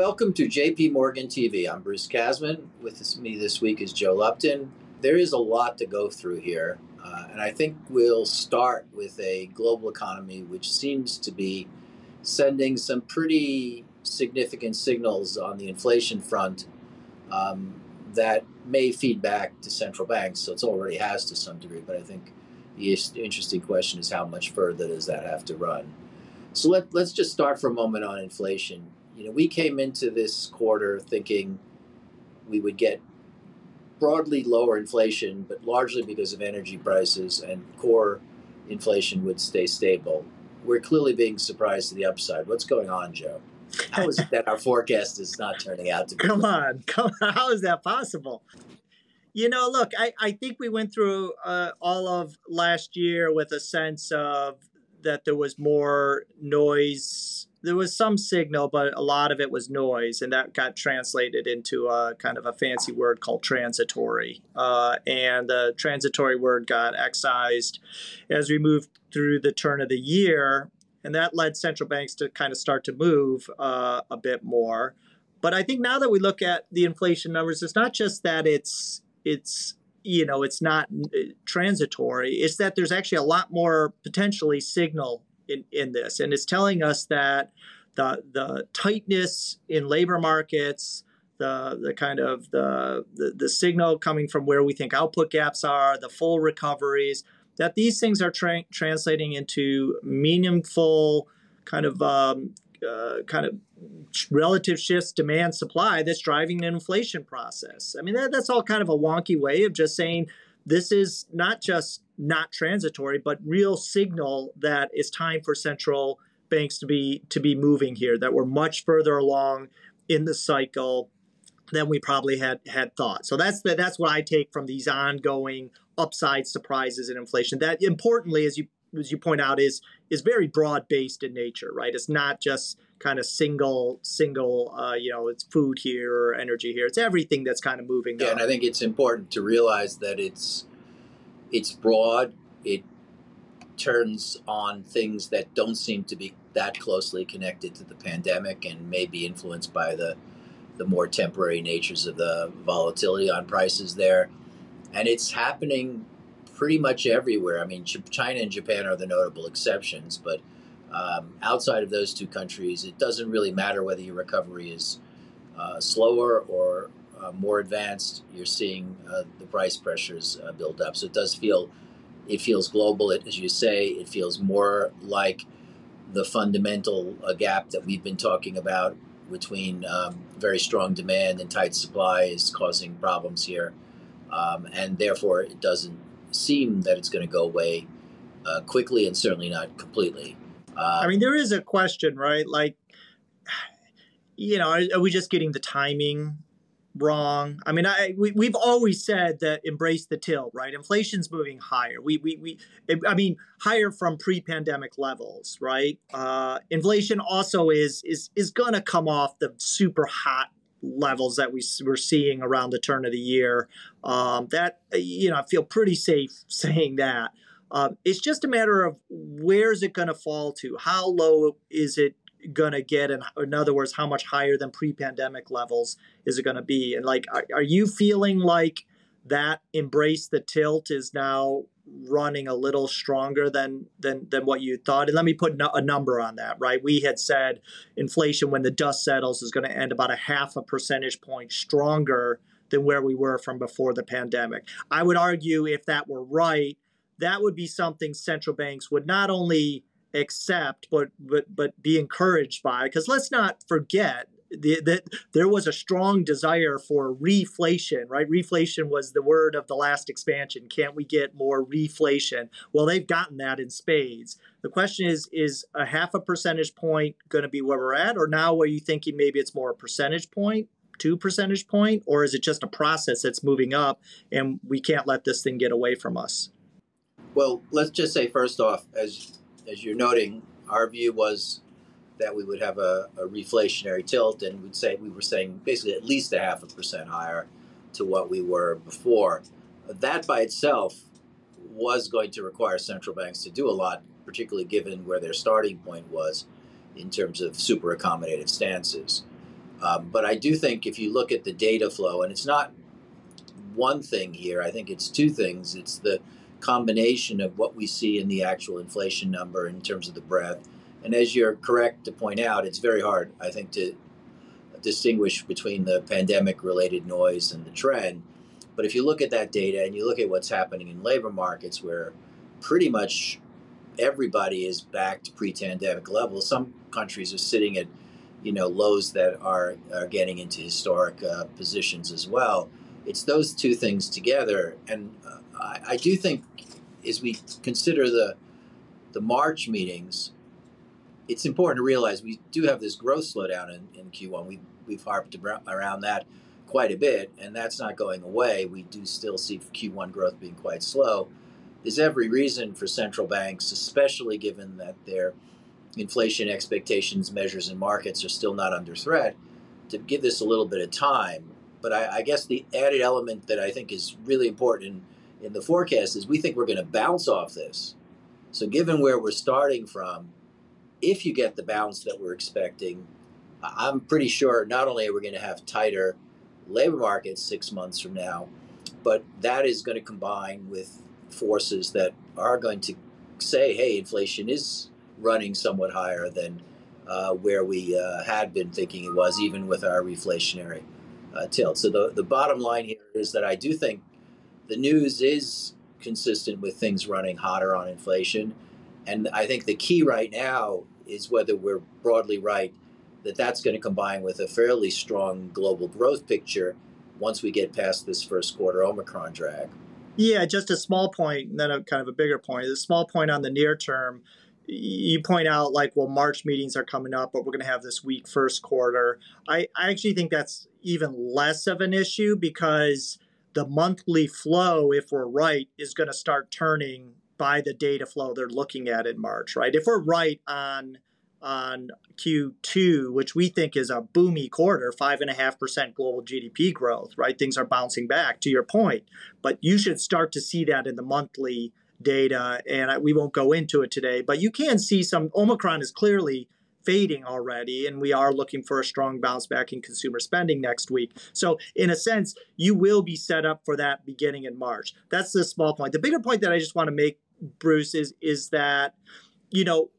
Welcome to JP Morgan TV. I'm Bruce Kasman. With me this week is Joe Lupton. There is a lot to go through here, uh, and I think we'll start with a global economy which seems to be sending some pretty significant signals on the inflation front um, that may feed back to central banks. So it already has to some degree, but I think the interesting question is how much further does that have to run? So let, let's just start for a moment on inflation. You know, we came into this quarter thinking we would get broadly lower inflation, but largely because of energy prices and core inflation would stay stable. We're clearly being surprised to the upside. What's going on, Joe? How is it that our forecast is not turning out to be? Come on, come on. How is that possible? You know, look, I, I think we went through uh, all of last year with a sense of that there was more noise. There was some signal, but a lot of it was noise, and that got translated into a kind of a fancy word called transitory. Uh, and the transitory word got excised as we moved through the turn of the year, and that led central banks to kind of start to move uh, a bit more. But I think now that we look at the inflation numbers, it's not just that it's it's you know it's not uh, transitory it's that there's actually a lot more potentially signal in, in this and it's telling us that the the tightness in labor markets the the kind of the, the the, signal coming from where we think output gaps are the full recoveries that these things are tra- translating into meaningful kind of um, uh, kind of relative shifts demand supply that's driving an inflation process. I mean, that, that's all kind of a wonky way of just saying this is not just not transitory, but real signal that it's time for central banks to be to be moving here. That we're much further along in the cycle than we probably had had thought. So that's the, that's what I take from these ongoing upside surprises in inflation. That importantly, as you as you point out, is is very broad based in nature, right? It's not just kind of single single uh, you know it's food here or energy here. It's everything that's kind of moving. Yeah, up. and I think it's important to realize that it's it's broad. It turns on things that don't seem to be that closely connected to the pandemic and may be influenced by the the more temporary natures of the volatility on prices there. And it's happening pretty much everywhere. I mean, China and Japan are the notable exceptions, but um, outside of those two countries, it doesn't really matter whether your recovery is uh, slower or uh, more advanced. You're seeing uh, the price pressures uh, build up, so it does feel it feels global. It, as you say, it feels more like the fundamental uh, gap that we've been talking about between um, very strong demand and tight supply is causing problems here, um, and therefore it doesn't seem that it's going to go away uh, quickly and certainly not completely. Uh, I mean, there is a question, right? Like, you know, are, are we just getting the timing wrong? I mean, I we, we've always said that embrace the tilt, right? Inflation's moving higher. We we we I mean, higher from pre-pandemic levels, right? Uh, inflation also is is is going to come off the super hot levels that we were seeing around the turn of the year. Um, that you know, I feel pretty safe saying that. Um, it's just a matter of where is it going to fall to? How low is it going to get? And in other words, how much higher than pre-pandemic levels is it going to be? And like, are, are you feeling like that embrace the tilt is now running a little stronger than than than what you thought. And let me put no, a number on that, right? We had said inflation when the dust settles is going to end about a half a percentage point stronger than where we were from before the pandemic. I would argue if that were right, that would be something central banks would not only accept but but but be encouraged by because let's not forget that there was a strong desire for reflation, right? Reflation was the word of the last expansion. Can't we get more reflation? Well, they've gotten that in spades. The question is, is a half a percentage point going to be where we're at, or now are you thinking maybe it's more a percentage point, two percentage point, or is it just a process that's moving up and we can't let this thing get away from us? Well, let's just say first off, as as you're noting, our view was that we would have a, a reflationary tilt, and we'd say we were saying basically at least a half a percent higher to what we were before. That by itself was going to require central banks to do a lot, particularly given where their starting point was in terms of super accommodative stances. Um, but I do think if you look at the data flow, and it's not one thing here, I think it's two things. It's the combination of what we see in the actual inflation number in terms of the breadth. And as you're correct to point out, it's very hard, I think, to distinguish between the pandemic related noise and the trend. But if you look at that data and you look at what's happening in labor markets, where pretty much everybody is back to pre-pandemic levels, some countries are sitting at you know lows that are, are getting into historic uh, positions as well. It's those two things together, and uh, I, I do think as we consider the the March meetings, it's important to realize we do have this growth slowdown in, in Q1. We we've harped around that quite a bit, and that's not going away. We do still see Q1 growth being quite slow. There's every reason for central banks, especially given that their inflation expectations, measures, and markets are still not under threat, to give this a little bit of time. But I, I guess the added element that I think is really important in, in the forecast is we think we're going to bounce off this. So, given where we're starting from, if you get the bounce that we're expecting, I'm pretty sure not only are we going to have tighter labor markets six months from now, but that is going to combine with forces that are going to say, hey, inflation is running somewhat higher than uh, where we uh, had been thinking it was, even with our reflationary uh. So the, the bottom line here is that I do think the news is consistent with things running hotter on inflation. And I think the key right now is whether we're broadly right that that's going to combine with a fairly strong global growth picture once we get past this first quarter Omicron drag. Yeah, just a small point, and then a kind of a bigger point. The small point on the near term. You point out like, well, March meetings are coming up, but we're going to have this weak first quarter. I, I actually think that's even less of an issue because the monthly flow, if we're right, is going to start turning by the data flow they're looking at in March, right? If we're right on on Q2, which we think is a boomy quarter, five and a half percent global GDP growth, right? Things are bouncing back to your point, but you should start to see that in the monthly data. And we won't go into it today, but you can see some Omicron is clearly fading already, and we are looking for a strong bounce back in consumer spending next week. So, in a sense, you will be set up for that beginning in March. That's the small point. The bigger point that I just want to make, Bruce, is is that you know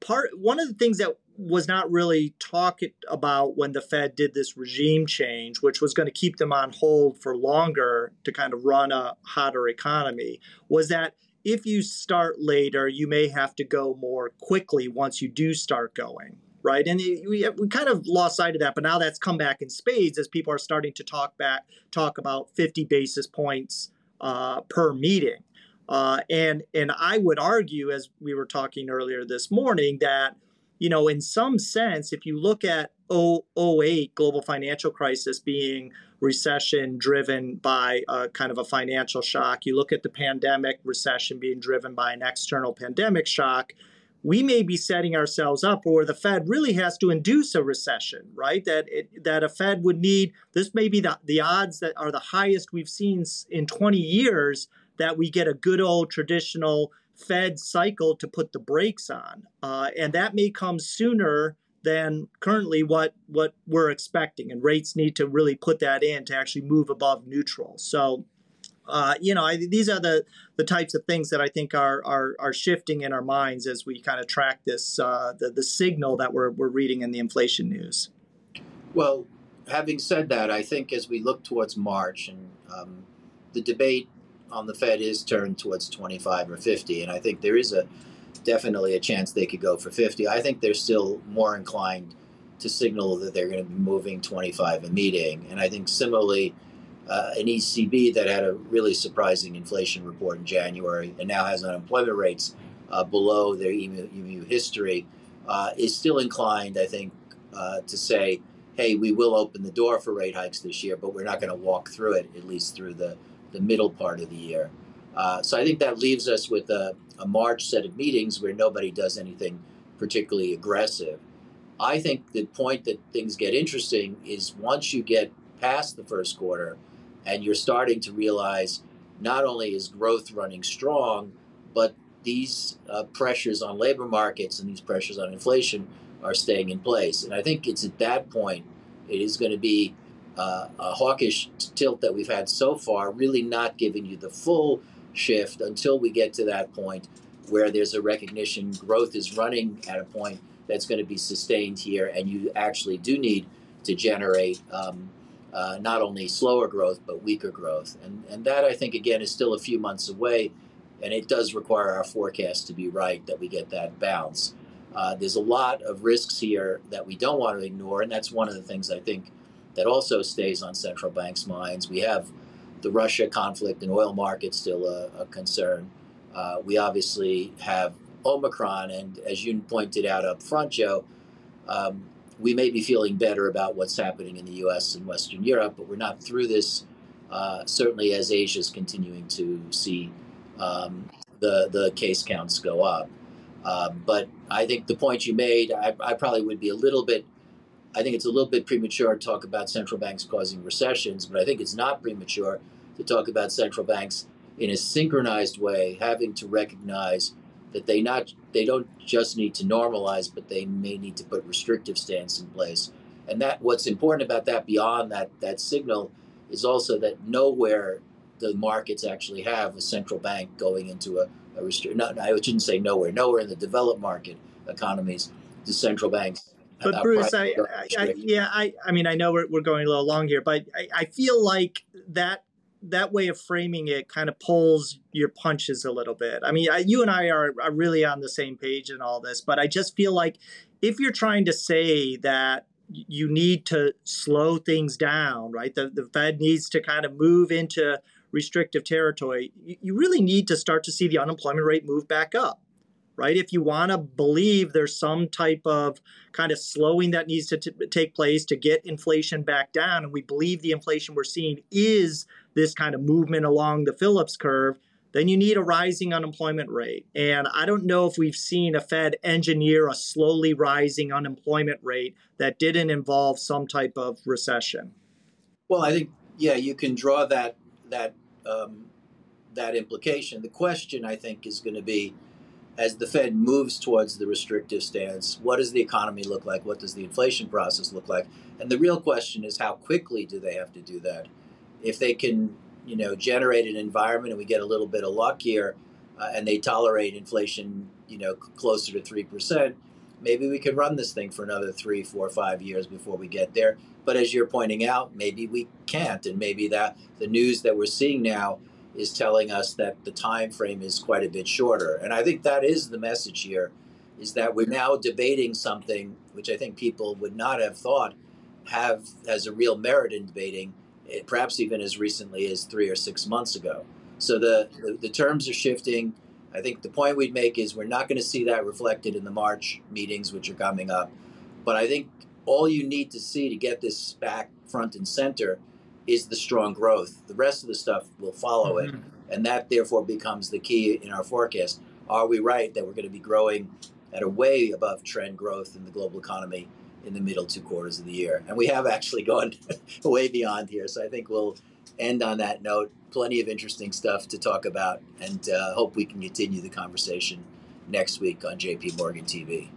part one of the things that was not really talked about when the Fed did this regime change, which was going to keep them on hold for longer to kind of run a hotter economy, was that if you start later, you may have to go more quickly once you do start going. Right, and we, we kind of lost sight of that, but now that's come back in spades as people are starting to talk back, talk about 50 basis points uh, per meeting. Uh, and and I would argue, as we were talking earlier this morning, that you know, in some sense, if you look at 08 global financial crisis being recession driven by a kind of a financial shock, you look at the pandemic recession being driven by an external pandemic shock, we may be setting ourselves up where the Fed really has to induce a recession, right? That it, that a Fed would need this may be the, the odds that are the highest we've seen in 20 years that we get a good old traditional Fed cycle to put the brakes on. Uh, and that may come sooner than currently what, what we're expecting. And rates need to really put that in to actually move above neutral. So, uh, you know, I, these are the, the types of things that I think are, are, are shifting in our minds as we kind of track this, uh, the, the signal that we're, we're reading in the inflation news. Well, having said that, I think as we look towards March and um, the debate on the Fed is turned towards 25 or 50, and I think there is a definitely a chance they could go for 50. I think they're still more inclined to signal that they're going to be moving 25 a meeting, and I think similarly. Uh, an ECB that had a really surprising inflation report in January and now has unemployment rates uh, below their EMU, EMU history uh, is still inclined, I think, uh, to say, hey, we will open the door for rate hikes this year, but we're not going to walk through it, at least through the the middle part of the year. Uh, so I think that leaves us with a, a, March set of meetings where nobody does anything particularly aggressive. I think the point that things get interesting is once you get past the first quarter and you're starting to realize not only is growth running strong, but these uh, pressures on labor markets and these pressures on inflation are staying in place. And I think it's at that point It is going to be uh, a hawkish tilt that we've had so far, really not giving you the full shift until we get to that point where there's a recognition growth is running at a point that's going to be sustained here, and you actually do need to generate um, uh, not only slower growth but weaker growth, and and that I think again is still a few months away, and it does require our forecast to be right that we get that bounce. Uh, there's a lot of risks here that we don't want to ignore, and that's one of the things I think that also stays on central banks' minds. We have the Russia conflict and oil market still a, a concern. Uh, we obviously have Omicron, and as you pointed out up front, Joe, um, we may be feeling better about what's happening in the U.S. and Western Europe, but we're not through this. Uh, certainly, as Asia is continuing to see um, the the case counts go up. Uh, but I think the point you made, I, I, probably would be a little bit. I think it's a little bit premature to talk about central banks causing recessions, but I think it's not premature to talk about central banks in a synchronized way having to recognize that they not they don't just need to normalize, but they may need to put restrictive stance in place. And that what's important about that beyond that that signal is also that nowhere the markets actually have a central bank going into a, a restrict. No, I shouldn't say nowhere. Nowhere in the developed market economies, the central banks. But Bruce, I, I, yeah, I, I mean, I know we're, we're going a little long here, but I, I feel like that that way of framing it kind of pulls your punches a little bit. I mean, I, you and I are, are really on the same page in all this, but I just feel like if you're trying to say that you need to slow things down, right? The, the Fed needs to kind of move into restrictive territory. You, you really need to start to see the unemployment rate move back up right? If you want to believe there's some type of kind of slowing that needs to t- take place to get inflation back down, and we believe the inflation we're seeing is this kind of movement along the Phillips curve, then you need a rising unemployment rate. And I don't know if we've seen a Fed engineer a slowly rising unemployment rate that didn't involve some type of recession. Well, I think yeah, you can draw that that um, that implication. The question I think is going to be as the Fed moves towards the restrictive stance, what does the economy look like? What does the inflation process look like? And the real question is how quickly do they have to do that? If they can, you know, generate an environment and we get a little bit of luck here, uh, and they tolerate inflation, you know, closer to three percent, maybe we can run this thing for another three, four, five years before we get there. But as you're pointing out, maybe we can't, and maybe that the news that we're seeing now is telling us that the time frame is quite a bit shorter. And I think that is the message here is that we're now debating something which I think people would not have thought have as a real merit in debating, eh, perhaps even as recently as three or six months ago. So the, the, the terms are shifting. I think the point we'd make is we're not going to see that reflected in the March meetings, which are coming up. But I think all you need to see to get this back front and center is the strong growth. The rest of the stuff will follow mm-hmm. it. And that therefore becomes the key in our forecast. Are we right that we're going to be growing at a way above trend growth in the global economy in the middle two quarters of the year? And we have actually gone way beyond here. So I think we'll end on that note. Plenty of interesting stuff to talk about, and uh, hope we can continue the conversation next week on JP Morgan TV.